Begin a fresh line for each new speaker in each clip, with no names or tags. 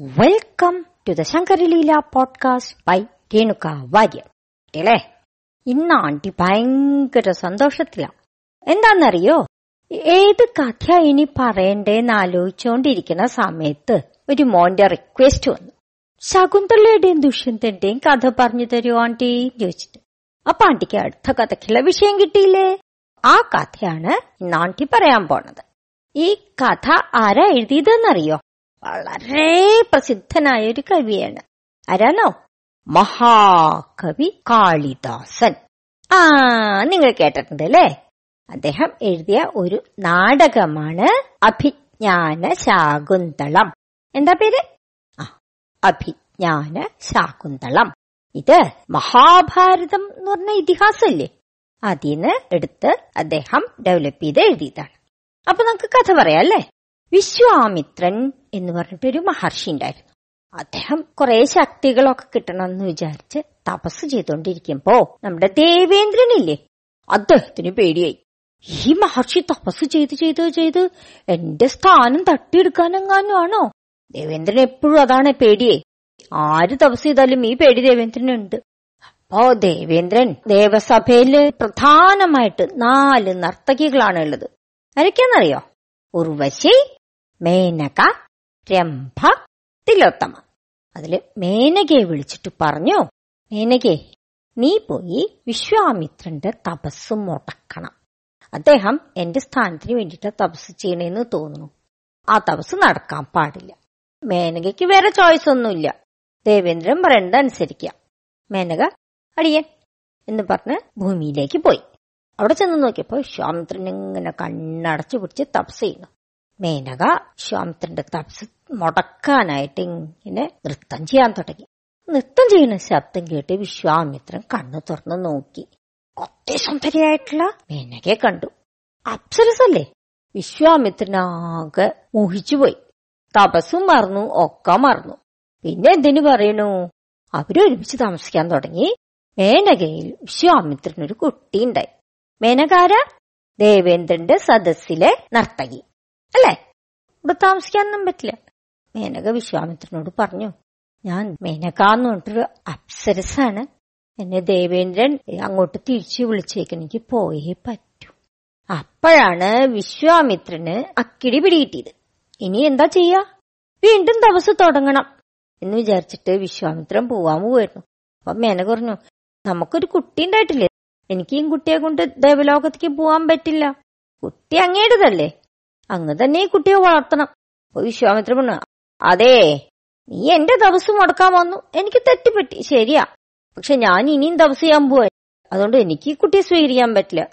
Welcome to the Shankaraleela podcast by Renuka Warrier കുട്ടികളെ ഇന്ന് ആണ്ടി ഭയങ്കര സന്തോഷത്തിലാണ് എന്താണെന്നറിയോ? ഏത് കഥ ഇനി പറയണ്ടേന്ന് ആലോചിച്ചുകൊണ്ടിരിക്കുന്ന സമയത്ത് ഒരു മോന്റെ റിക്വസ്റ്റ് വന്നു. ശകുന്തളയുടെയും ദുഷ്യന്തന്റെയും കഥ പറഞ്ഞു തരുമോ ആണ്ടി? ചോദിച്ചിട്ട്. അപ്പൊ ആണ്ടിക്ക് അടുത്ത കഥയ്ക്കുള്ള വിഷയം കിട്ടിയില്ലേ? ആ കഥയാണ് ഇന്ന് ആണ്ടി പറയാൻ പോണത്. ഈ കഥ ആരാ എഴുതിയതെന്നറിയോ? വളരെ പ്രസിദ്ധനായ ഒരു കവിയാണ്. ആരാണോ? മഹാകവി കാളിദാസൻ. ആ നിങ്ങൾ കേട്ടിട്ടുണ്ട് അല്ലേ? അദ്ദേഹം എഴുതിയ ഒരു നാടകമാണ് അഭിജ്ഞാന ശാകുന്തളം എന്താ പേര്? ആ അഭിജ്ഞാന ശാകുന്തളം ഇത് മഹാഭാരതം എന്ന് പറഞ്ഞ ഇതിഹാസമല്ലേ അതിന്ന് എടുത്ത് അദ്ദേഹം ഡെവലപ്പ് ചെയ്ത് എഴുതിയതാണ്. അപ്പൊ നമുക്ക് കഥ പറയാം അല്ലേ? വിശ്വാമിത്രൻ എന്ന് പറഞ്ഞിട്ടൊരു മഹർഷി ഉണ്ടായിരുന്നു. അദ്ദേഹം കുറെ ശക്തികളൊക്കെ കിട്ടണമെന്ന് വിചാരിച്ച് തപസ് ചെയ്തുകൊണ്ടിരിക്കുമ്പോ നമ്മുടെ ദേവേന്ദ്രനില്ലേ? അദ്ദേഹത്തിന് പേടിയായി. ഈ മഹർഷി തപസ് ചെയ്ത് ചെയ്ത് ചെയ്ത് എന്റെ സ്ഥാനം തട്ടിയെടുക്കാനെങ്ങാനും ആണോ ദേവേന്ദ്രൻ എപ്പോഴും അതാണ് പേടിയേ. ആര് തപസ് ചെയ്താലും ഈ പേടി ദേവേന്ദ്രനുണ്ട്. അപ്പോ ദേവേന്ദ്രൻ ദേവസഭയിൽ പ്രധാനമായിട്ട് നാല് നർത്തകികളാണ് ഉള്ളത്. ആരൊക്കെയാണെന്നറിയോ? ഉർവശി മേനക രംഭ തിലോത്തമ അതിൽ മേനകയെ വിളിച്ചിട്ട് പറഞ്ഞു മേനകെ നീ പോയി വിശ്വാമിത്രന്റെ തപസ് മുടക്കണം. അദ്ദേഹം എന്റെ സ്ഥാനത്തിന് വേണ്ടിയിട്ട് തപസ് ചെയ്യണേന്ന് തോന്നുന്നു. ആ തപസ് നടക്കാൻ പാടില്ല. മേനകയ്ക്ക് വേറെ ചോയ്സ് ഒന്നുമില്ല. ദേവേന്ദ്രൻ പറയണത് അനുസരിക്കുക മേനക അടിയൻ എന്ന് പറഞ്ഞ് ഭൂമിയിലേക്ക് പോയി. അവിടെ ചെന്ന് നോക്കിയപ്പോ വിശ്വാമിത്രൻ ഇങ്ങനെ കണ്ണടച്ചു പിടിച്ച് തപസ് ചെയ്യുന്നു. മേനക വിശ്വാമിത്രന്റെ തപസ് മുടക്കാനായിട്ട് ഇങ്ങനെ നൃത്തം ചെയ്യാൻ തുടങ്ങി. നൃത്തം ചെയ്യുന്ന ശബ്ദം കേട്ട് വിശ്വാമിത്രൻ കണ്ണു തുറന്ന് നോക്കി. അത്യസുന്ദരിയായിട്ടുള്ള മേനകയെ കണ്ടു. അപ്സരസല്ലേ വിശ്വാമിത്രനാകെ മോഹിച്ചുപോയി. തപസ്സും മറന്നു ഒക്കെ മറന്നു. പിന്നെ എന്തിനു പറയണു? അവരൊരുമിച്ച് താമസിക്കാൻ തുടങ്ങി. മേനകയിൽ വിശ്വാമിത്രനൊരു കുട്ടിയുണ്ടായി മേനകാര ദേവേന്ദ്രന്റെ സദസ്സിലെ നർത്തകി. അല്ലേ? ഇവിടെ താമസിക്കാനൊന്നും പറ്റില്ല. മേനക വിശ്വാമിത്രനോട് പറഞ്ഞു ഞാൻ മേനക എന്ന് പറഞ്ഞിട്ടൊരു അപ്സരസാണ്. എന്നെ ദേവേന്ദ്രൻ അങ്ങോട്ട് തിരിച്ചു വിളിച്ചേക്ക് എനിക്ക് പോയേ പറ്റൂ. അപ്പോഴാണ് വിശ്വാമിത്രന് അക്കിടി പിടികിട്ടിയത്. ഇനി എന്താ ചെയ്യാ? വീണ്ടും തപസ് തുടങ്ങണം. എന്ന് വിചാരിച്ചിട്ട് വിശ്വാമിത്രൻ പോവാൻ പോവായിരുന്നു. അപ്പൊ മേന പറഞ്ഞു നമുക്കൊരു കുട്ടി ഉണ്ടായിട്ടില്ലേ? എനിക്ക് ഈ കുട്ടിയെ കൊണ്ട് ദേവലോകത്തേക്ക് പോവാൻ പറ്റില്ല. കുട്ടി അങ്ങേടതല്ലേ അങ്ങ് തന്നെ ഈ കുട്ടിയെ വളർത്തണം. അപ്പൊ വിശ്വാമിത്രൻ പറഞ്ഞു അതേ നീ എന്റെ തപസ് മുടക്കാൻ വന്നു. എനിക്ക് തെറ്റുപറ്റി. ശരിയാ. പക്ഷെ ഞാൻ ഇനിയും തപസ് ചെയ്യാൻ പോവാ. അതുകൊണ്ട് എനിക്ക് ഈ കുട്ടിയെ സ്വീകരിക്കാൻ പറ്റില്ല.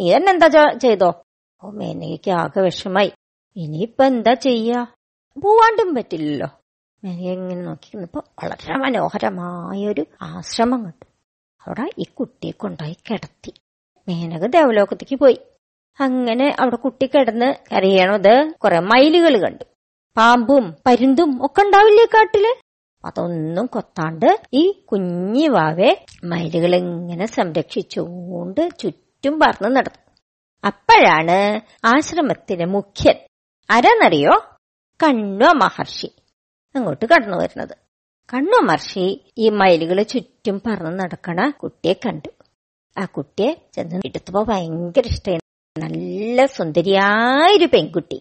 നീ തന്നെ എന്താ ചെയ്തോ? ഓ മേനകയ്ക്ക് ആകെ വിഷമായി ഇനിയിപ്പൊ എന്താ ചെയ്യാ? പോവാണ്ടും പറ്റില്ലല്ലോ. മേനക ഇങ്ങനെ നോക്കിയിരുന്നപ്പോ വളരെ മനോഹരമായൊരു ആശ്രമം കണ്ടു. അവിടെ ഈ കുട്ടിയെ കൊണ്ടായി കിടത്തി. മേനക ദേവലോകത്തേക്ക് പോയി. അങ്ങനെ അവിടെ കുട്ടി കിടന്ന് കരയണത് കുറെ മൈലുകൾ കണ്ടു. പാമ്പും പരുന്തും ഒക്കെ ഉണ്ടാവില്ലേ കാട്ടിൽ? അതൊന്നും കൊത്താണ്ട് ഈ കുഞ്ഞി വാവെ മയിലുകൾ ഇങ്ങനെ സംരക്ഷിച്ചുകൊണ്ട് ചുറ്റും പറന്ന് നടന്നു. അപ്പോഴാണ് ആശ്രമത്തിലെ മുഖ്യൻ ആരാന്നറിയോ? കണ്വ മഹർഷി അങ്ങോട്ട് കടന്നു വരുന്നത്. കണ്ണു മഹർഷി ഈ മയിലുകളെ ചുറ്റും പറന്ന് നടക്കണ കുട്ടിയെ കണ്ടു. ആ കുട്ടിയെ ചെന്ന് എടുത്തപ്പോ ഭയങ്കര ഇഷ്ടമായി നല്ല സുന്ദരിയായൊരു പെൺകുട്ടി.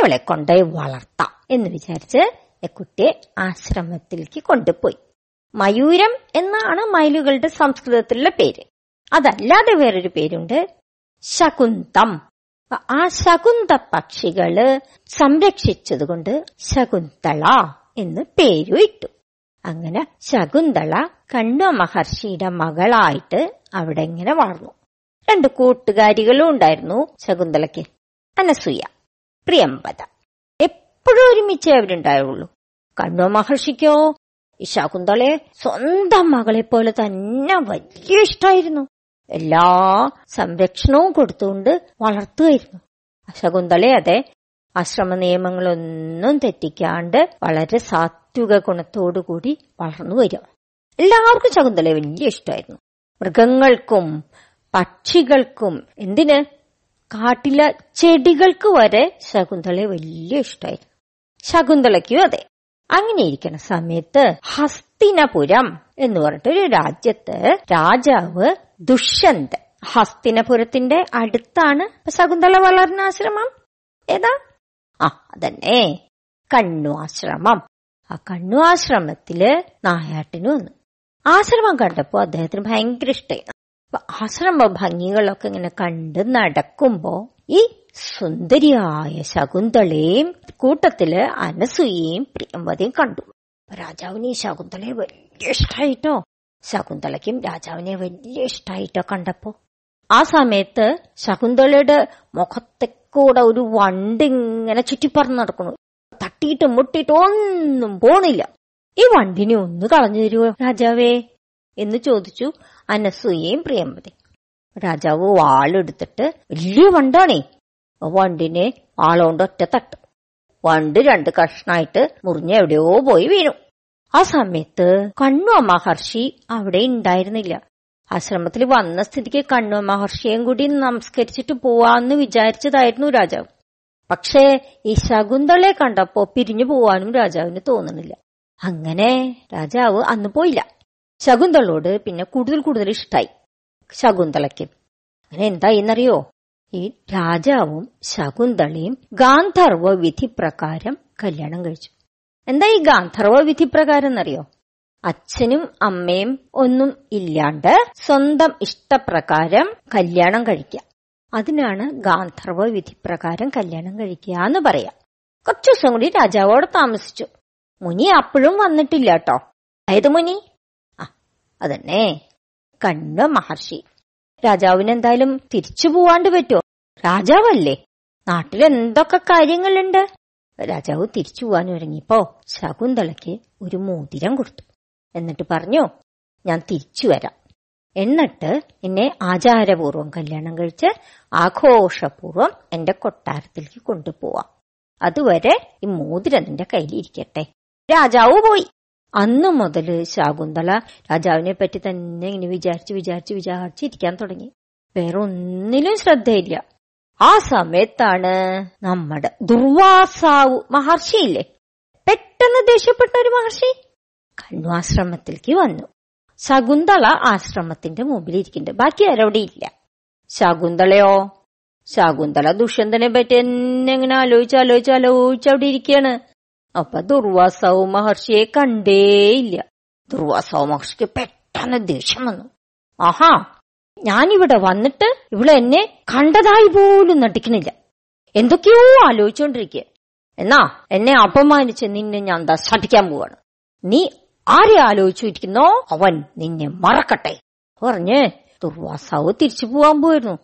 ഇവളെ കൊണ്ടുപോയി വളർത്താം എന്ന് വിചാരിച്ച് കുട്ടിയെ ആശ്രമത്തിലേക്ക് കൊണ്ടുപോയി. മയൂരം എന്നാണ് മയിലുകളുടെ സംസ്കൃതത്തിലുള്ള പേര്. അതല്ലാതെ വേറൊരു പേരുണ്ട്. ശകുന്തം. ആ ശകുന്ത പക്ഷികൾ സംരക്ഷിച്ചതുകൊണ്ട് ശകുന്തള എന്ന് പേരു ഇട്ടു. അങ്ങനെ ശകുന്തള കണ്ണ മഹർഷിയുടെ മകളായിട്ട് അവിടെ ഇങ്ങനെ വളർന്നു. രണ്ട് കൂട്ടുകാരികളും ഉണ്ടായിരുന്നു ശകുന്തളയ്ക്ക്. അനസൂയ. പ്രിയമ്പത എപ്പോഴും ഒരുമിച്ചേ അവരുണ്ടായുള്ളൂ. കണ്ണോ മഹർഷിക്കോ ഈ ശകുന്തളയെ സ്വന്തം മകളെ പോലെ തന്നെ വലിയ ഇഷ്ടമായിരുന്നു എല്ലാ സംരക്ഷണവും കൊടുത്തുകൊണ്ട് വളർത്തുമായിരുന്നു. ശകുന്തളെ അതെ ആശ്രമ നിയമങ്ങളൊന്നും തെറ്റിക്കാണ്ട് വളരെ സാത്വിക ഗുണത്തോടുകൂടി വളർന്നു വരിക. എല്ലാവർക്കും ശകുന്തളയെ വലിയ ഇഷ്ടമായിരുന്നു മൃഗങ്ങൾക്കും പക്ഷികൾക്കും എന്തിന്? കാട്ടിലെ ചെടികൾക്ക് വരെ ശകുന്തളയെ വലിയ ഇഷ്ടമായിരുന്നു ശകുന്തളയ്ക്കും അതെ. അങ്ങനെ ഇരിക്കുന്ന സമയത്ത് ഹസ്തിനപുരം എന്ന് പറഞ്ഞിട്ട് ഒരു രാജ്യത്ത് രാജാവ് ദുഷ്യന്ത് ഹസ്തിനപുരത്തിന്റെ അടുത്താണ് ശകുന്തള വളർന്ന ആശ്രമം ഏതാ? ആ അതന്നെ. കണ്ണു ആശ്രമം ആ കണ്ണു ആശ്രമത്തിൽ നായാട്ടിന് വന്നു. ആശ്രമം കണ്ടപ്പോ അദ്ദേഹത്തിന് ഭയങ്കര ഇഷ്ടമായി ആശ്രമ ഭംഗികളൊക്കെ ഇങ്ങനെ കണ്ട് നടക്കുമ്പോ ഈ സുന്ദരിയായ ശകുന്തളയും കൂട്ടത്തിൽ അനസൂയയും പ്രിയംവതിയും കണ്ടു. രാജാവിന് ഈ ശകുന്തളയെ വലിയ ഇഷ്ടായിട്ടോ? ശകുന്തളയ്ക്കും രാജാവിനെ വലിയ ഇഷ്ടായിട്ടോ കണ്ടപ്പോ? ആ സമയത്ത് ശകുന്തളയുടെ മുഖത്തെക്കൂടെ ഒരു വണ്ട് ഇങ്ങനെ ചുറ്റിപ്പറന്ന് നടക്കണു തട്ടിയിട്ടും മുട്ടിയിട്ടും ഒന്നും പോണില്ല. ഈ വണ്ടിനെ ഒന്ന് കളഞ്ഞു തരുമോ രാജാവേ? എന്ന് ചോദിച്ചു. അനസൂയയും പ്രിയമ്പതി രാജാവ് വാളെടുത്തിട്ട് വലിയ വണ്ടാണേ. വണ്ടിനെ ആളോണ്ട് ഒറ്റ തട്ട്. വണ്ട് രണ്ട് കഷ്ണായിട്ട് മുറിഞ്ഞ് എവിടെയോ പോയി വീണു. ആ സമയത്ത് കണ്ണു മഹർഷി അവിടെ ഉണ്ടായിരുന്നില്ല ആശ്രമത്തിൽ വന്ന സ്ഥിതിക്ക് കണ്ണു മഹർഷിയെയും കൂടി നമസ്കരിച്ചിട്ട് പോവാന്ന് വിചാരിച്ചതായിരുന്നു രാജാവ്. പക്ഷേ ഈ ശകുന്തളെ കണ്ടപ്പോ പിരിഞ്ഞു പോവാനും രാജാവിന് തോന്നുന്നില്ല. അങ്ങനെ രാജാവ് അന്ന് പോയില്ല. ശകുന്തളോട് പിന്നെ കൂടുതൽ കൂടുതൽ ഇഷ്ടായി. ശകുന്തളയ്ക്ക്. അങ്ങനെ എന്തായിന്നറിയോ ഈ രാജാവും ശകുന്തളയും ഗാന്ധർവ വിധി പ്രകാരം കല്യാണം കഴിച്ചു. എന്താ ഈ ഗാന്ധർവ വിധി പ്രകാരം എന്നറിയോ? അച്ഛനും അമ്മയും ഒന്നും ഇല്ലാണ്ട് സ്വന്തം ഇഷ്ടപ്രകാരം കല്യാണം കഴിക്കുക അതിനാണ് ഗാന്ധർവ വിധി പ്രകാരം കല്യാണം കഴിക്കുക എന്ന് പറയാം. കുറച്ചു ദിവസം കൂടി രാജാവോട് താമസിച്ചു. മുനി അപ്പോഴും വന്നിട്ടില്ല കേട്ടോ ഏത് മുനി അതന്നെ. കണ്ണ മഹർഷി. രാജാവിന് എന്തായാലും തിരിച്ചു പോവാണ്ട് പറ്റുമോ രാജാവല്ലേ? നാട്ടിൽ എന്തൊക്കെ കാര്യങ്ങളുണ്ട്? രാജാവ് തിരിച്ചു പോവാൻ ഒരുങ്ങിയപ്പോ ശകുന്തളയ്ക്ക് ഒരു മോതിരം കൊടുത്തു. എന്നിട്ട് പറഞ്ഞു ഞാൻ തിരിച്ചു വരാം. എന്നിട്ട് എന്നെ ആചാരപൂർവം കല്യാണം കഴിച്ച് ആഘോഷപൂർവം എന്റെ കൊട്ടാരത്തിലേക്ക് കൊണ്ടുപോവാം. അതുവരെ ഈ മോതിരം നിന്റെ കയ്യിലിരിക്കട്ടെ. രാജാവ് പോയി. അന്നു മുതൽ ശാകുന്തള രാജാവിനെ പറ്റി തന്നെ ഇങ്ങനെ വിചാരിച്ച് വിചാരിച്ച് വിചാരിച്ചിരിക്കാൻ തുടങ്ങി. വേറെ ഒന്നിലും ശ്രദ്ധയില്ല. ആ സമയത്താണ് നമ്മുടെ ദുർവാസാവു മഹർഷിയില്ലേ? പെട്ടെന്ന് ദേഷ്യപ്പെട്ട ഒരു മഹർഷി കണ്വാശ്രമത്തിലേക്ക് വന്നു. ശകുന്തള ആശ്രമത്തിന്റെ മുമ്പിൽ ഇരിക്കുന്നുണ്ട് ബാക്കി ആരവിടെ ഇല്ല. ശകുന്തളയോ? ശകുന്തള ദുഷ്യന്തനെ പറ്റി എന്നെങ്ങനെ ആലോചിച്ച് ആലോചിച്ച് ആലോചിച്ച് അവിടെ ഇരിക്കുകയാണ്. അപ്പൊ ദുർവാസാവ് മഹർഷിയെ കണ്ടേയില്ല. ദുർവാസാവ് മഹർഷിക്ക് പെട്ടെന്ന് ദേഷ്യം വന്നു. ആഹാ ഞാനിവിടെ വന്നിട്ട് ഇവിടെ എന്നെ കണ്ടതായി പോലും നടിക്കണില്ല. എന്തൊക്കെയോ ആലോചിച്ചോണ്ടിരിക്കുക എന്നാ എന്നെ അപമാനിച്ച് നിന്നെ ഞാൻ എന്താ പോവാണ്. നീ ആരെ ആലോചിച്ചിരിക്കുന്നോ? അവൻ നിന്നെ മറക്കട്ടെ. പറഞ്ഞ് ദുർവാസാവ് തിരിച്ചു പോവാൻ പോയിരുന്നു.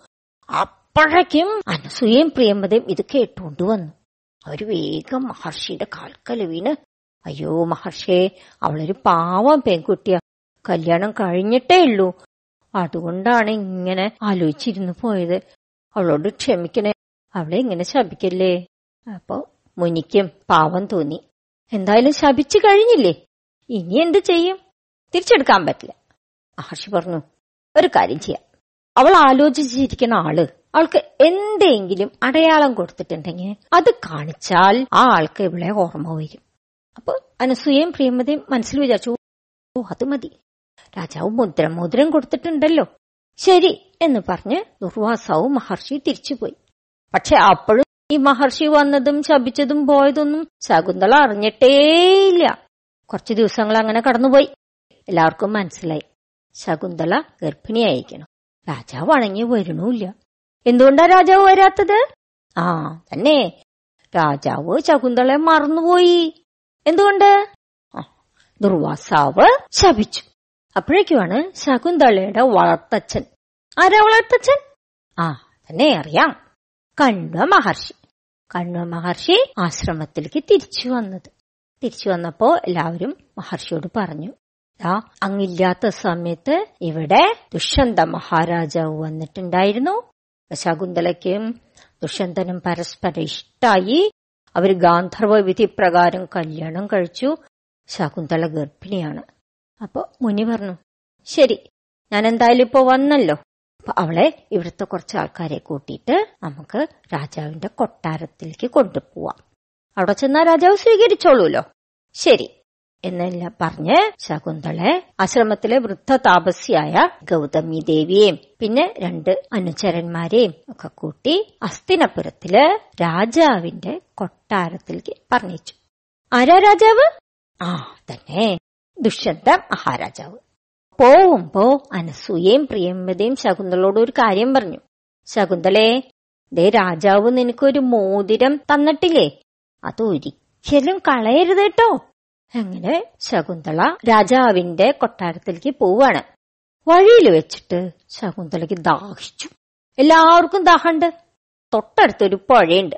അപ്പോഴേക്കും അനസൂയയും പ്രിയമ്പതയും ഇത് കേട്ടുകൊണ്ട് വന്നു. അവർ വേഗം മഹർഷിയുടെ കാൽക്കൽ വീണ്. അയ്യോ മഹർഷിയെ അവളൊരു പാവം പെൺകുട്ടിയ. കല്യാണം കഴിഞ്ഞിട്ടേ ഉള്ളൂ. അതുകൊണ്ടാണ് ഇങ്ങനെ ആലോചിച്ചിരുന്നു പോയത്. അവളോട് ക്ഷമിക്കണേ. അവളെ ഇങ്ങനെ ശപിക്കല്ലേ? അപ്പൊ മുനിക്കും പാവം തോന്നി. എന്തായാലും ശപിച്ചു കഴിഞ്ഞില്ലേ? ഇനി എന്ത് ചെയ്യും? തിരിച്ചെടുക്കാൻ പറ്റില്ല. മഹർഷി പറഞ്ഞു ഒരു കാര്യം ചെയ്യാം. അവൾ ആലോചിച്ചിരിക്കുന്ന ആൾ അവൾക്ക് എന്തെങ്കിലും അടയാളം കൊടുത്തിട്ടുണ്ടെങ്കിൽ അത് കാണിച്ചാൽ ആ ആൾക്ക് ഇവിടെ ഓർമ്മ വരും. അപ്പൊ അനസൂയയും പ്രിയമതയും മനസ്സിൽ വിചാരിച്ചു ഓ അത് മതി. രാജാവ് മുദ്ര കൊടുത്തിട്ടുണ്ടല്ലോ. ശരി എന്ന് പറഞ്ഞ് ദുർവാസാവും മഹർഷി തിരിച്ചുപോയി. പക്ഷെ അപ്പോഴും ഈ മഹർഷി വന്നതും ശപിച്ചതും പോയതൊന്നും ശകുന്തള അറിഞ്ഞിട്ടേയില്ല. കുറച്ചു ദിവസങ്ങൾ അങ്ങനെ കടന്നുപോയി. എല്ലാവർക്കും മനസ്സിലായി. ശകുന്തള ഗർഭിണിയായിരിക്കണം. രാജാവ് അണങ്ങി വരണമില്ല. എന്തുകൊണ്ടാ രാജാവ് വരാത്തത്? ആ തന്നെ. രാജാവ് ശകുന്തളെ മറന്നുപോയി. എന്തുകൊണ്ട്? ദുർവാസാവ് ശപിച്ചു. അപ്പോഴേക്കുമാണ് ശകുന്തളയുടെ വളർത്തച്ഛൻ. ആരാ വളർത്തച്ഛൻ? ആ തന്നെ അറിയാം. കണ്വ മഹർഷി. കണ്വ മഹർഷി ആശ്രമത്തിലേക്ക് തിരിച്ചു വന്നത്. തിരിച്ചു വന്നപ്പോ എല്ലാവരും മഹർഷിയോട് പറഞ്ഞു ആ അങ്ങില്ലാത്ത സമയത്ത് ഇവിടെ ദുഷ്യന്ത മഹാരാജാവ് വന്നിട്ടുണ്ടായിരുന്നു. ശകുന്തളയ്ക്കും ദുഷ്യന്തനും പരസ്പരം ഇഷ്ടായി. അവർ ഗാന്ധർവ വിധി പ്രകാരം കല്യാണം കഴിച്ചു. ശകുന്തള ഗർഭിണിയാണ്. അപ്പൊ മുനി പറഞ്ഞു ശരി ഞാൻ എന്തായാലും ഇപ്പോ വന്നല്ലോ. അപ്പൊ അവളെ ഇവിടുത്തെ കുറച്ച് ആൾക്കാരെ കൂട്ടിയിട്ട് നമുക്ക് രാജാവിന്റെ കൊട്ടാരത്തിലേക്ക് കൊണ്ടുപോവാം. അവിടെ ചെന്നാൽ രാജാവ് സ്വീകരിച്ചോളൂല്ലോ ശരി. എന്നെല്ലാം പറഞ്ഞ് ശകുന്തളെ ആശ്രമത്തിലെ വൃദ്ധ താപസ്യായ ഗൗതമി ദേവിയെയും പിന്നെ രണ്ട് അനുചരന്മാരെയും ഒക്കെ കൂട്ടി അസ്തിനപുരത്തിൽ രാജാവിന്റെ കൊട്ടാരത്തിലേക്ക് പറഞ്ഞു ആരാ രാജാവ്? ആ തന്നെ. ദുഷ്യന്ത മഹാരാജാവ്. പോവുമ്പോ അനസൂയയും പ്രിയമ്പതയും ശകുന്തളോട് ഒരു കാര്യം പറഞ്ഞു. ശകുന്തളെ ദേ രാജാവ് നിനക്കൊരു മോതിരം തന്നിട്ടില്ലേ? അത് ഒരിക്കലും കളയരുത് കേട്ടോ അങ്ങനെ ശകുന്തള രാജാവിന്റെ കൊട്ടാരത്തിലേക്ക് പോവാണ്. വഴിയിൽ വെച്ചിട്ട് ശകുന്തളയ്ക്ക് ദാഹിച്ചു. എല്ലാവർക്കും ദാഹമുണ്ട്. തൊട്ടടുത്തൊരു പുഴയുണ്ട്.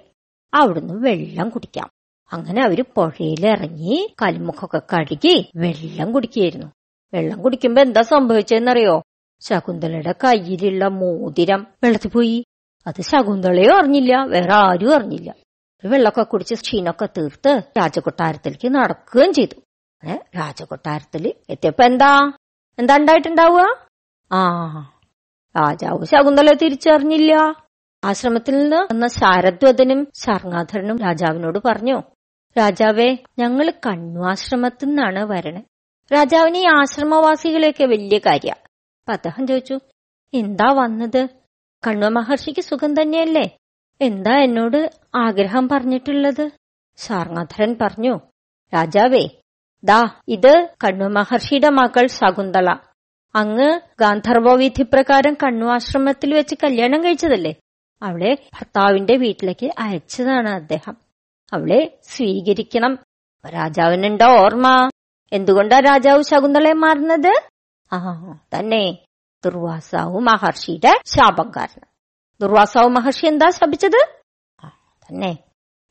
അവിടുന്ന് വെള്ളം കുടിക്കാം. അങ്ങനെ അവർ പുഴയിലിറങ്ങി കൽമുഖൊക്കെ കഴുകി വെള്ളം കുടിക്കുകയായിരുന്നു. വെള്ളം കുടിക്കുമ്പോ എന്താ സംഭവിച്ചതെന്നറിയോ? ശകുന്തളയുടെ കയ്യിലുള്ള മോതിരം വെള്ളത്തിൽ പോയി. അത് ശകുന്തളയോ അറിഞ്ഞില്ല വേറെ ആരും അറിഞ്ഞില്ല. വെള്ളമൊക്കെ കുടിച്ച് ക്ഷീണമൊക്കെ തീർത്ത് രാജകൊട്ടാരത്തിലേക്ക് നടക്കുകയും ചെയ്തു. ഏ രാജകൊട്ടാരത്തിൽ എത്തിയപ്പോ എന്താ? എന്താ ഉണ്ടായിട്ടുണ്ടാവുക? ആ രാജാവ് ശകുന്തല തിരിച്ചറിഞ്ഞില്ല. ആശ്രമത്തിൽ നിന്ന് വന്ന ശാരദ്വതനും ശർങ്ങാധരനും രാജാവിനോട് പറഞ്ഞു രാജാവേ ഞങ്ങൾ കണ്വാശ്രമത്തിൽ നിന്നാണ് വരണേ. രാജാവിന് ഈ ആശ്രമവാസികളെയൊക്കെ വലിയ കാര്യ. അപ്പൊ അദ്ദേഹം ചോദിച്ചു എന്താ വന്നത്? കണ്വ മഹർഷിക്ക് സുഖം തന്നെയല്ലേ? എന്താ എന്നോട് ആഗ്രഹം പറഞ്ഞിട്ടുള്ളത്? സാർനാഥരൻ പറഞ്ഞു രാജാവേ ദാ ഇത് കണ്ണു മഹർഷിയുടെ മകൾ ശകുന്തള. അങ്ങ് ഗാന്ധർവോവിധി പ്രകാരം കണ്വാശ്രമത്തിൽ വെച്ച് കല്യാണം കഴിച്ചതല്ലേ? അവളെ ഭർത്താവിന്റെ വീട്ടിലേക്ക് അയച്ചതാണ് അദ്ദേഹം. അവളെ സ്വീകരിക്കണം. രാജാവിനുണ്ടോ ഓർമ്മ? എന്തുകൊണ്ടാ രാജാവ് ശകുന്തളയെ മാറുന്നത്? ആ തന്നെ. ദുർവാസാവു മഹർഷിയുടെ ശാപം കാരണം ദുർവാസാവു മഹർഷി എന്താ ശപിച്ചത്? തന്നെ.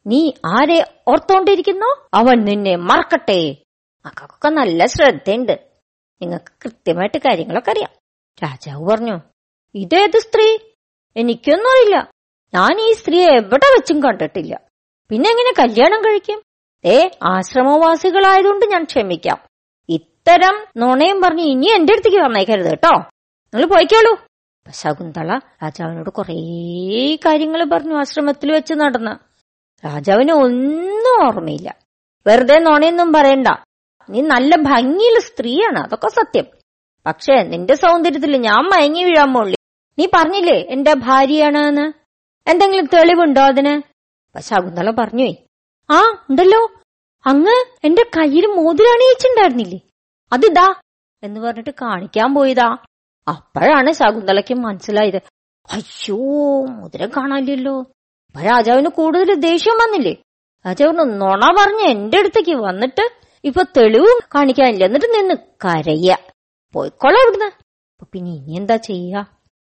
നീ ആരെ ഓർത്തോണ്ടിരിക്കുന്നു? അവൻ നിന്നെ മറക്കട്ടെ. മക്കൾക്കൊക്കെ നല്ല ശ്രദ്ധയുണ്ട്. നിങ്ങൾക്ക് കൃത്യമായിട്ട് കാര്യങ്ങളൊക്കെ അറിയാം. രാജാവ് പറഞ്ഞു ഇതേത് സ്ത്രീ? എനിക്കൊന്നും അറിയില്ല ഞാൻ ഈ സ്ത്രീയെ എവിടെ വെച്ചും കണ്ടിട്ടില്ല. പിന്നെ എങ്ങനെ കല്യാണം കഴിക്കും? ഏ ആശ്രമവാസികളായതുകൊണ്ട് ഞാൻ ക്ഷമിക്കാം. ഇത്തരം നുണയും പറഞ്ഞ് ഇനി എന്റെ അടുത്തേക്ക് വന്നേക്കരുത് കേട്ടോ. നിങ്ങൾ പോയിക്കോളൂ. ശകുന്തള രാജാവിനോട് കുറേ കാര്യങ്ങൾ പറഞ്ഞു ആശ്രമത്തിൽ വെച്ച് നടന്ന. രാജാവിന് ഒന്നും ഓർമ്മയില്ല. വെറുതെ നോണയൊന്നും പറയണ്ട. നീ നല്ല ഭംഗിയുള്ള സ്ത്രീയാണ് അതൊക്കെ സത്യം. പക്ഷേ നിന്റെ സൗന്ദര്യത്തിൽ ഞാൻ മയങ്ങി വീഴാൻ പോളി നീ പറഞ്ഞില്ലേ എന്റെ ഭാര്യയാണ് എന്ന് എന്തെങ്കിലും തെളിവുണ്ടോ അതിന്? ശകുന്തള പറഞ്ഞു ആ ഉണ്ടല്ലോ. അങ്ങ് എന്റെ കയ്യിൽ മോതിരണിയിച്ചിണ്ടായിരുന്നില്ലേ അതിതാ എന്ന് പറഞ്ഞിട്ട് കാണിക്കാൻ പോയതാ. അപ്പോഴാണ് ശകുന്തളയ്ക്ക് മനസ്സിലായത്. അയ്യോ മുതിരം കാണാനില്ലല്ലോ. അപ്പൊ രാജാവിന് കൂടുതൽ ദേഷ്യം വന്നില്ലേ? രാജാവിന് നുണ പറഞ്ഞ് എന്റെ അടുത്തേക്ക് വന്നിട്ട് ഇപ്പൊ തെളിവ് കാണിക്കാനില്ല. എന്നിട്ട് നിന്ന് കരയ. പോയിക്കോളാം ഇവിടുന്ന് അപ്പൊ പിന്നെ ഇനി എന്താ ചെയ്യുക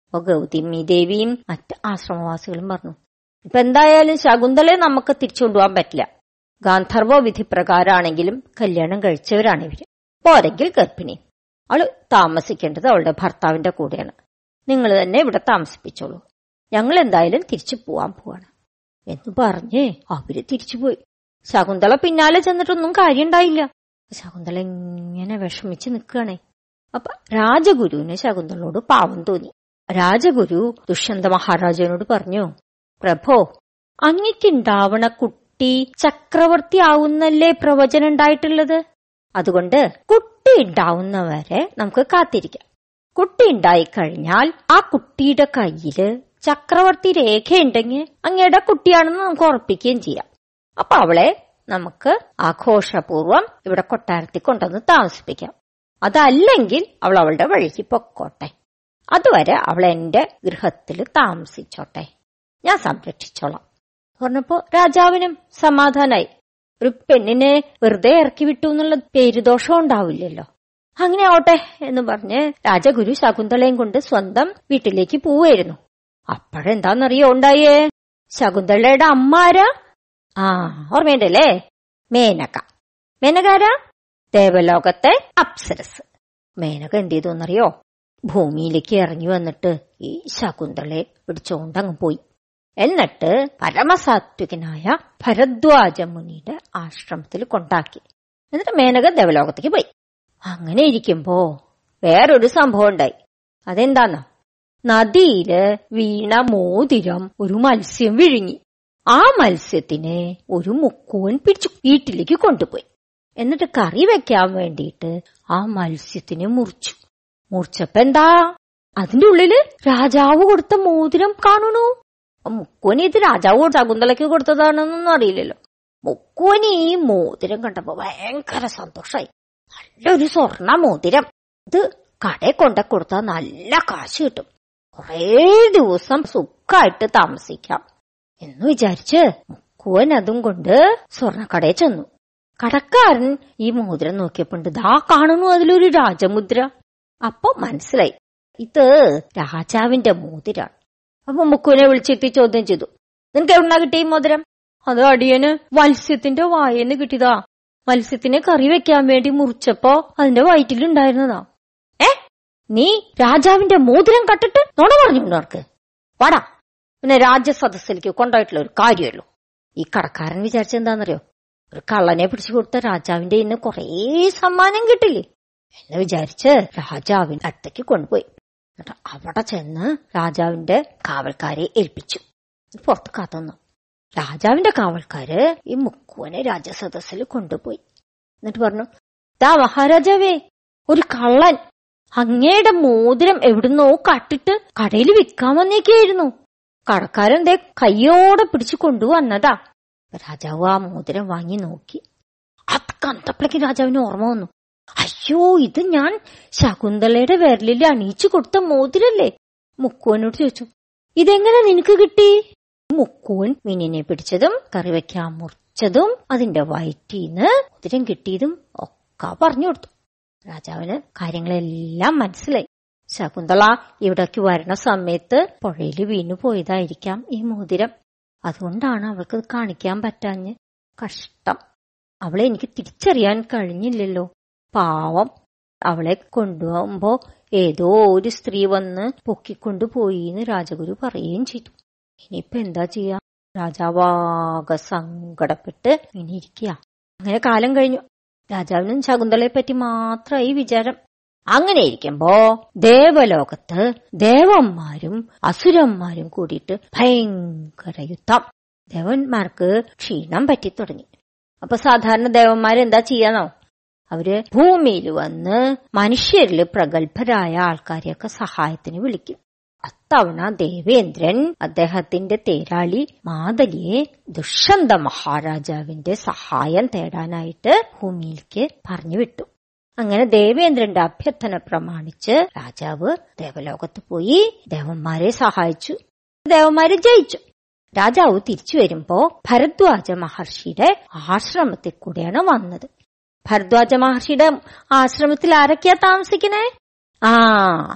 അപ്പൊ ഗൗതമി ദേവിയും മറ്റ് ആശ്രമവാസികളും പറഞ്ഞു. ഇപ്പൊ എന്തായാലും ശകുന്തളയെ നമുക്ക് തിരിച്ചുകൊണ്ടുപോകാൻ പറ്റില്ല. ഗാന്ധർവ വിധി പ്രകാരമാണെങ്കിലും കല്യാണം കഴിച്ചവരാണ് ഇവർ. പോരെങ്കിൽ ഗർഭിണി. അവൾ താമസിക്കേണ്ടത് അവളുടെ ഭർത്താവിന്റെ കൂടെയാണ്. നിങ്ങൾ തന്നെ ഇവിടെ താമസിപ്പിച്ചോളൂ. ഞങ്ങൾ എന്തായാലും തിരിച്ചു പോവാൻ പോവാണ്. എന്ന് പറഞ്ഞ് അവർ തിരിച്ചുപോയി ശകുന്തള പിന്നാലെ ചെന്നിട്ടൊന്നും കാര്യണ്ടായില്ല ശകുന്തള ഇങ്ങനെ വിഷമിച്ച് നിൽക്കുകയാണേ. അപ്പൊ രാജഗുരുവിന് ശകുന്തളോട് പാവം തോന്നി. രാജഗുരു ദുഷ്യന്ത മഹാരാജാവിനോട് പറഞ്ഞു പ്രഭോ അങ്ങയ്ക്കുണ്ടാവണ കുട്ടി ചക്രവർത്തി ആവുന്നല്ലേ പ്രവചനം ഉണ്ടായിട്ടുള്ളത്? അതുകൊണ്ട് കുട്ടി ഉണ്ടാവുന്നവരെ നമുക്ക് കാത്തിരിക്കാം. കുട്ടി ഉണ്ടായിക്കഴിഞ്ഞാൽ ആ കുട്ടിയുടെ കയ്യിൽ ചക്രവർത്തി രേഖയുണ്ടെങ്കിൽ അങ്ങയുടെ കുട്ടിയാണെന്ന് നമുക്ക് ഉറപ്പിക്കുകയും ചെയ്യാം. അപ്പൊ അവളെ നമുക്ക് ആഘോഷപൂർവം ഇവിടെ കൊട്ടാരത്തിൽ കൊണ്ടുവന്ന് താമസിപ്പിക്കാം. അതല്ലെങ്കിൽ അവൾ അവളുടെ വഴിക്ക് പൊക്കോട്ടെ. അതുവരെ അവൾ എന്റെ ഗൃഹത്തിൽ താമസിച്ചോട്ടെ. ഞാൻ സംരക്ഷിച്ചോളാം. പറഞ്ഞപ്പോ രാജാവിനും സമാധാനായി. ഒരു പെണ്ണിനെ വെറുതെ ഇറക്കി വിട്ടു എന്നുള്ള പേരുദോഷം ഉണ്ടാവില്ലല്ലോ. അങ്ങനെ ആവട്ടെ എന്ന് പറഞ്ഞ് രാജഗുരു ശകുന്തളയും കൊണ്ട് സ്വന്തം വീട്ടിലേക്ക് പോവായിരുന്നു അപ്പോഴെന്താന്നറിയോ ഉണ്ടായേ? ശകുന്തളയുടെ അമ്മാരാ ആ ഓർമ്മയുണ്ടല്ലേ? മേനക. മേനകാരാ ദേവലോകത്തെ അപ്സരസ്. മേനക എന്ത് ചെയ്തു എന്നറിയോ ഭൂമിയിലേക്ക് ഇറങ്ങി വന്നിട്ട് ഈ ശകുന്തളയെ പിടിച്ചോണ്ടങ്ങ് പോയി. എന്നിട്ട് പരമസാത്വികനായ ഭരദ്വാജ മുനിയുടെ ആശ്രമത്തിൽ കൊണ്ടാക്കി. എന്നിട്ട് മേനക ദേവലോകത്തേക്ക് പോയി. അങ്ങനെ ഇരിക്കുമ്പോ വേറൊരു സംഭവം ഉണ്ടായി. അതെന്താന്നോ? നദിയിൽ വീണ മോതിരം ഒരു മത്സ്യം വിഴുങ്ങി. ആ മത്സ്യത്തിനെ ഒരു മുക്കുവൻ പിടിച്ചു വീട്ടിലേക്ക് കൊണ്ടുപോയി. എന്നിട്ട് കറി വെക്കാൻ വേണ്ടിയിട്ട് ആ മത്സ്യത്തിനെ മുറിച്ചു. മുറിച്ചപ്പോ എന്താ? അതിന്റെ ഉള്ളിൽ രാജാവ് കൊടുത്ത മോതിരം കാണണു മുക്കുവന് ഇത് രാജാവ് ശകുന്തളയ്ക്ക് കൊടുത്തതാണെന്നൊന്നും അറിയില്ലല്ലോ. മുക്കുവനി ഈ മോതിരം കണ്ടപ്പോ ഭയങ്കര സന്തോഷായി. നല്ലൊരു സ്വർണ മോതിരം. ഇത് കടയിൽ കൊണ്ട കൊടുത്താൽ നല്ല കാശ് കിട്ടും. കുറേ ദിവസം സുഖമായിട്ട് താമസിക്കാം. എന്ന് വിചാരിച്ച് മുക്കുവൻ അതും കൊണ്ട് സ്വർണക്കടയിൽ ചെന്നു. കടക്കാരൻ ഈ മോതിരം നോക്കിയപ്പോണ്ട് ദാ കാണുന്നു അതിലൊരു രാജമുദ്ര. അപ്പൊ മനസ്സിലായി. ഇത് രാജാവിന്റെ മോതിരാണ്. അപ്പൊ മുക്കുവിനെ വിളിച്ചിട്ട് ചോദ്യം ചെയ്തു. നിനക്ക് എവിടുന്നാ കിട്ടി മോതിരം? അത് അടിയന് മത്സ്യത്തിന്റെ വായന്ന് കിട്ടിയതാ. മത്സ്യത്തിനെ കറി വെക്കാൻ വേണ്ടി മുറിച്ചപ്പോ അതിന്റെ വയറ്റിലുണ്ടായിരുന്നതാ. ഏ? നീ രാജാവിന്റെ മോതിരം കട്ടിട്ട് നുണ പറഞ്ഞു അവർക്ക് വാടാ. പിന്നെ രാജ്യസദസ്സിലേക്ക് കൊണ്ടായിട്ടുള്ള ഒരു കാര്യമല്ലോ. ഈ കടക്കാരൻ വിചാരിച്ചെന്താണെന്നറിയോ ഒരു കള്ളനെ പിടിച്ചു കൊടുത്ത രാജാവിന്റെ ഇന്ന് കൊറേ സമ്മാനം കിട്ടില്ലേ? എന്ന് വിചാരിച്ച് രാജാവിന്റെ അടുത്തേക്ക് കൊണ്ടുപോയി. എന്നിട്ട് അവിടെ ചെന്ന് രാജാവിന്റെ കാവൽക്കാരെ ഏൽപ്പിച്ചു. പുറത്ത് കാത്തുന്നു. രാജാവിന്റെ കാവൽക്കാര് ഈ മുക്കുവനെ രാജസദസ്സിൽ കൊണ്ടുപോയി. എന്നിട്ട് പറഞ്ഞു താ മഹാരാജാവേ ഒരു കള്ളൻ അങ്ങയുടെ മോതിരം എവിടുന്നോ കട്ടിട്ട് കടയിൽ വിൽക്കാൻ വന്നേക്കായിരുന്നു. കടക്കാരൻ ദേ കയ്യോടെ പിടിച്ചു കൊണ്ടുവന്നതാ. രാജാവ് ആ മോതിരം വാങ്ങി നോക്കി. അത് കന്തപ്പിളക്ക് രാജാവിന് ഓർമ്മ വന്നു. അയ്യോ ഇത് ഞാൻ ശകുന്തളയുടെ വിരലിൽ അണിയിച്ചു കൊടുത്ത മോതിരല്ലേ? മുക്കുവനോട് ചോദിച്ചു. ഇതെങ്ങനെ നിനക്ക് കിട്ടി? മുക്കുവൻ മീനിനെ പിടിച്ചതും കറിവയ്ക്കാൻ മുറിച്ചതും അതിന്റെ വയറ്റീന്ന് മോതിരം കിട്ടിയതും ഒക്കെ പറഞ്ഞു കൊടുത്തു. രാജാവിന് കാര്യങ്ങളെല്ലാം മനസ്സിലായി. ശകുന്തള ഇവിടേക്ക് വരണ സമയത്ത് പുഴയിൽ വീണു പോയതായിരിക്കാം ഈ മോതിരം. അതുകൊണ്ടാണ് അവൾക്ക് കാണിക്കാൻ പറ്റാഞ്ഞ് കഷ്ടം. അവളെ എനിക്ക് തിരിച്ചറിയാൻ കഴിഞ്ഞില്ലല്ലോ. പാവം. അവളെ കൊണ്ടുപോകുമ്പോ ഏതോ ഒരു സ്ത്രീ വന്ന് പൊക്കിക്കൊണ്ടുപോയി എന്ന് രാജഗുരു പറയുകയും ചെയ്തു. ഇനിയിപ്പൊ എന്താ ചെയ്യാ? രാജാവാകെ സങ്കടപ്പെട്ട് ഇനിയിരിക്കുക അങ്ങനെ കാലം കഴിഞ്ഞു. രാജാവിനും ശകുന്തളയെ പറ്റി മാത്രമായി വിചാരം. അങ്ങനെ ഇരിക്കുമ്പോ ദേവലോകത്ത് ദേവന്മാരും അസുരന്മാരും കൂടിയിട്ട് ഭയങ്കര യുദ്ധം. ദേവന്മാർക്ക് ക്ഷീണം പറ്റി തുടങ്ങി അപ്പൊ സാധാരണ ദേവന്മാരെന്താ ചെയ്യാന്നോ? അവർ ഭൂമിയിൽ വന്ന് മനുഷ്യരിൽ പ്രഗത്ഭരായ ആൾക്കാരെയൊക്കെ സഹായത്തിന് വിളിക്കും. അത്തവണ ദേവേന്ദ്രൻ അദ്ദേഹത്തിന്റെ തേരാളി മാതലിയെ ദുഷ്യന്ത മഹാരാജാവിന്റെ സഹായം തേടാനായിട്ട് ഭൂമിയിലേക്ക് പറഞ്ഞു വിട്ടു അങ്ങനെ ദേവേന്ദ്രന്റെ അഭ്യർത്ഥന പ്രമാണിച്ച് രാജാവ് ദേവലോകത്ത് പോയി ദേവന്മാരെ സഹായിച്ചു. ദേവന്മാരെ ജയിച്ചു. രാജാവ് തിരിച്ചു വരുമ്പോ ഭരദ്വാജ മഹർഷിയുടെ ആശ്രമത്തിൽ കൂടെയാണ് വന്നത്. ഭരദ്വാജ മഹർഷിയുടെ ആശ്രമത്തിൽ ആരൊക്കെയാ താമസിക്കണേ? ആ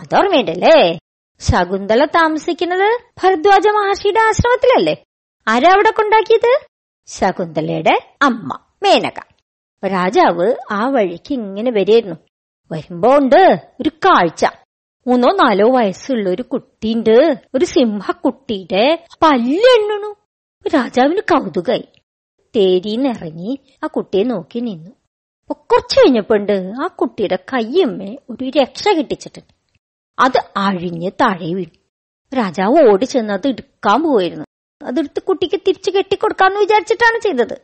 അതോർമ്മയുണ്ടല്ലേ? ശകുന്തള താമസിക്കുന്നത് ഭരദ്വാജ മഹർഷിയുടെ ആശ്രമത്തിലല്ലേ? ആരാ അവിടെ കൊണ്ടാക്കിയത്? ശകുന്തളയുടെ അമ്മ മേനക. രാജാവ് ആ വഴിക്ക് ഇങ്ങനെ വരികയായിരുന്നു. വരുമ്പോ ഉണ്ട് ഒരു കാഴ്ച. മൂന്നോ നാലോ വയസ്സുള്ള ഒരു കുട്ടിയുണ്ട്. ഒരു സിംഹക്കുട്ടിയുടെ പല്ലെണ്ണണു രാജാവിന് കൗതുകായി. തേരിന്നിറങ്ങി ആ കുട്ടിയെ നോക്കി നിന്നു. അപ്പൊ കുറച്ചു കഴിഞ്ഞപ്പോണ്ട് ആ കുട്ടിയുടെ കയ്യമ്മേ ഒരു രക്ഷ കിട്ടിച്ചിട്ടുണ്ട് അത് അഴിഞ്ഞ് താഴെ വീണു. രാജാവ് ഓടി ചെന്ന് അത് എടുക്കാൻ പോയിരുന്നു. അതെടുത്ത് കുട്ടിക്ക് തിരിച്ചു കെട്ടിക്കൊടുക്കാന്ന് വിചാരിച്ചിട്ടാണ് ചെയ്തത്.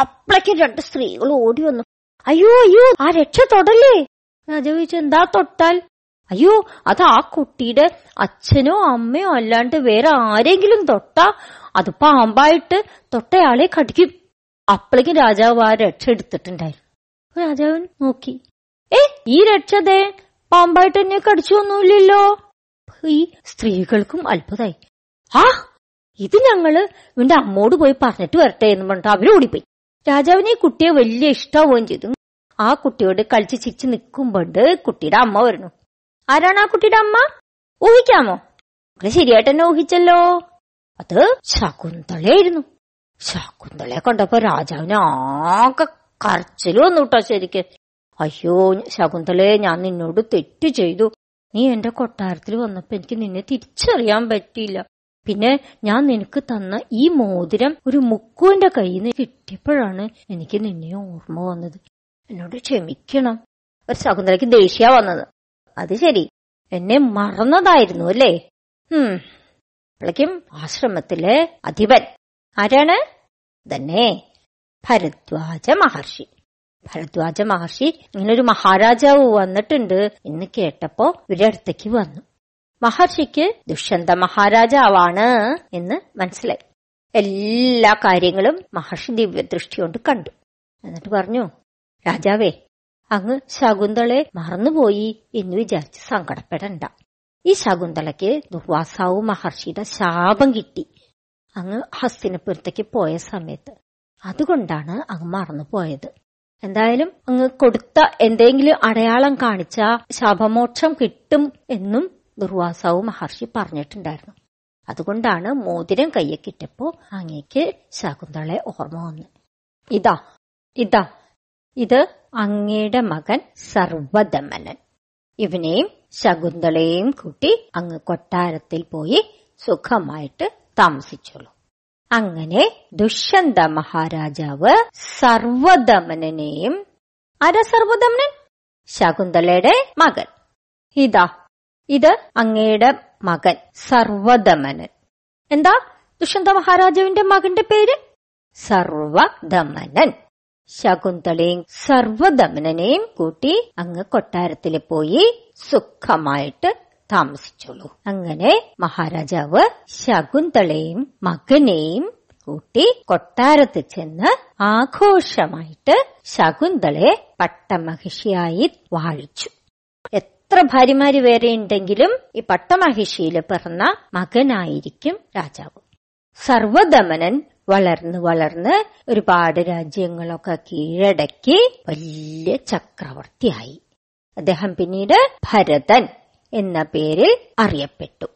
അപ്പളേക്ക് രണ്ട് സ്ത്രീകൾ ഓടി വന്നു. അയ്യോ അയ്യോ ആ രക്ഷ തൊടല്ലേ? രാജാവ് ചോദിച്ചു എന്താ തൊട്ടാൽ? അയ്യോ അത് ആ കുട്ടിയുടെ അച്ഛനോ അമ്മയോ അല്ലാണ്ട് വേറെ ആരെങ്കിലും തൊട്ടാ? അത് പാമ്പായിട്ട് തൊട്ടയാളെ കടിക്കും. അപ്പളേക്കും രാജാവ് ആ രക്ഷ എടുത്തിട്ടുണ്ടായിരുന്നു. രാജാവൻ നോക്കി. ഏ ഈ രക്ഷതേ പാമ്പായിട്ട് എന്നെ കടിച്ചു ഒന്നുമില്ലല്ലോ ഈ സ്ത്രീകൾക്കും അത്ഭുതമായി ആ ഇത് ഞങ്ങൾ ഇവന്റെ അമ്മോട് പോയി പറഞ്ഞിട്ട് വരട്ടെ എന്ന് പറഞ്ഞിട്ട് അവർ ഓടിപ്പോയി. രാജാവിന് കുട്ടിയെ വലിയ ഇഷ്ടാവുകയും ചെയ്തു. ആ കുട്ടിയോട് കളിച്ച് ചിരിച്ച് നിൽക്കുമ്പോണ്ട് കുട്ടിയുടെ അമ്മ വരുന്നു. ആരാണ് ആ കുട്ടിയുടെ അമ്മ? ഊഹിക്കാമോ? ശരിയായിട്ട് തന്നെ ഊഹിച്ചല്ലോ. അത് ശകുന്തളയായിരുന്നു. ശകുന്തളയെ കണ്ടപ്പോ രാജാവിനെ ആകെ കരച്ചിൽ വന്നു കേട്ടോ ശരിക്ക്. അയ്യോ ശകുന്തളെ ഞാൻ നിന്നോട് തെറ്റ് ചെയ്തു. നീ എന്റെ കൊട്ടാരത്തിൽ വന്നപ്പോ എനിക്ക് നിന്നെ തിരിച്ചറിയാൻ പറ്റിയില്ല. പിന്നെ ഞാൻ നിനക്ക് തന്ന ഈ മോതിരം ഒരു മുക്കുവിന്റെ കയ്യിൽ നിന്ന് കിട്ടിയപ്പോഴാണ് എനിക്ക് നിന്നെ ഓർമ്മ വന്നത്. എന്നോട് ക്ഷമിക്കണം. ഒരു ശകുന്തളയ്ക്ക് ദേഷ്യ വന്നത്. അത് ശരി. എന്നെ മറന്നതായിരുന്നു അല്ലേ? അപ്പോഴേക്കും ആശ്രമത്തിലെ അധിപൻ. ആരാണ്? തന്നെ ഭരദ്വാജ മഹർഷി. ഭരദ്വാജ മഹർഷി ഇങ്ങനൊരു മഹാരാജാവ് വന്നിട്ടുണ്ട് എന്ന് കേട്ടപ്പോ ഇവരുടെ അടുത്തേക്ക് വന്നു. മഹർഷിക്ക് ദുഷ്യന്ത മഹാരാജാവാണ് എന്ന് മനസ്സിലായി. എല്ലാ കാര്യങ്ങളും മഹർഷി ദിവ്യദൃഷ്ടി കൊണ്ട് കണ്ടു. എന്നിട്ട് പറഞ്ഞു രാജാവേ അങ്ങ് ശകുന്തളെ മറന്നുപോയി എന്ന് വിചാരിച്ച് സങ്കടപ്പെടണ്ട. ഈ ശകുന്തളയ്ക്ക് ദുർവാസാവു മഹർഷിയുടെ ശാപം കിട്ടി. അങ്ങ് ഹസ്തിനപുരത്തേക്ക് പോയ സമയത്ത് അതുകൊണ്ടാണ് അങ്ങ് മറന്നുപോയത്. എന്തായാലും അങ്ങ് കൊടുത്ത എന്തെങ്കിലും അടയാളം കാണിച്ച ശാപമോക്ഷം കിട്ടും എന്നും ദുർവാസാവു മഹർഷി പറഞ്ഞിട്ടുണ്ടായിരുന്നു. അതുകൊണ്ടാണ് മോതിരം കയ്യെ കിട്ടപ്പോ അങ്ങേക്ക് ശകുന്തളെ ഓർമ്മ വന്നു ഇതാ ഇതാ ഇത് അങ്ങയുടെ മകൻ സർവദമനൻ ഇവനെയും ശകുന്തളയെയും കൂട്ടി അങ്ങ് കൊട്ടാരത്തിൽ പോയി സുഖമായിട്ട് താമസിച്ചോളൂ. അങ്ങനെ ദുഷ്യന്ത മഹാരാജാവ് സർവദമനെയും ആരാ സർവദമനൻ? ശകുന്തളയുടെ മകൻ. ഇതാ ഇത് അങ്ങയുടെ മകൻ സർവദമനൻ. എന്താ ദുഷ്യന്ത മഹാരാജാവിന്റെ മകന്റെ പേര്? സർവദമനൻ. ശകുന്തളയും സർവദമനനെയും കൂട്ടി അങ്ങ് കൊട്ടാരത്തിൽ പോയി സുഖമായിട്ട് താമസിച്ചോളൂ. അങ്ങനെ മഹാരാജാവ് ശകുന്തളയും മകനെയും കൂട്ടി കൊട്ടാരത്ത് ചെന്ന് ആഘോഷമായിട്ട് ശകുന്തളയെ പട്ടമഹിഷിയായി വാഴിച്ചു. എത്ര ഭാര്യമാര് വേറെ ഉണ്ടെങ്കിലും ഈ പട്ടമഹിഷിയിൽ പിറന്ന മകനായിരിക്കും രാജാവ്. സർവദമനൻ വളർന്ന് വളർന്ന് ഒരുപാട് രാജ്യങ്ങളൊക്കെ കീഴടക്കി വലിയ ചക്രവർത്തിയായി. അദ്ദേഹം പിന്നീട് ഭരതൻ. എന്ന പേരിൽ അറിയപ്പെട്ടു.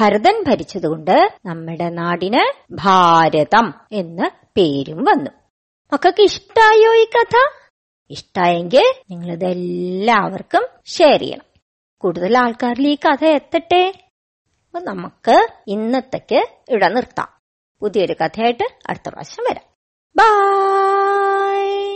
ഭരതൻ ഭരിച്ചതുകൊണ്ട് നമ്മുടെ നാടിന് ഭാരതം എന്ന പേരും വന്നു. മക്കൾക്ക് ഇഷ്ടായോ ഈ കഥ? ഇഷ്ടായെങ്കിൽ നിങ്ങൾ ഇതെല്ലാവർക്കും ഷെയർ ചെയ്യണം. കൂടുതൽ ആൾക്കാരിൽ ഈ കഥ എത്തട്ടെ? അപ്പൊ നമുക്ക് ഇന്നത്തേക്ക് ഇവിടെ നിർത്താം. പുതിയൊരു കഥയായിട്ട് അടുത്ത പ്രാവശ്യം വരാം. ബൈ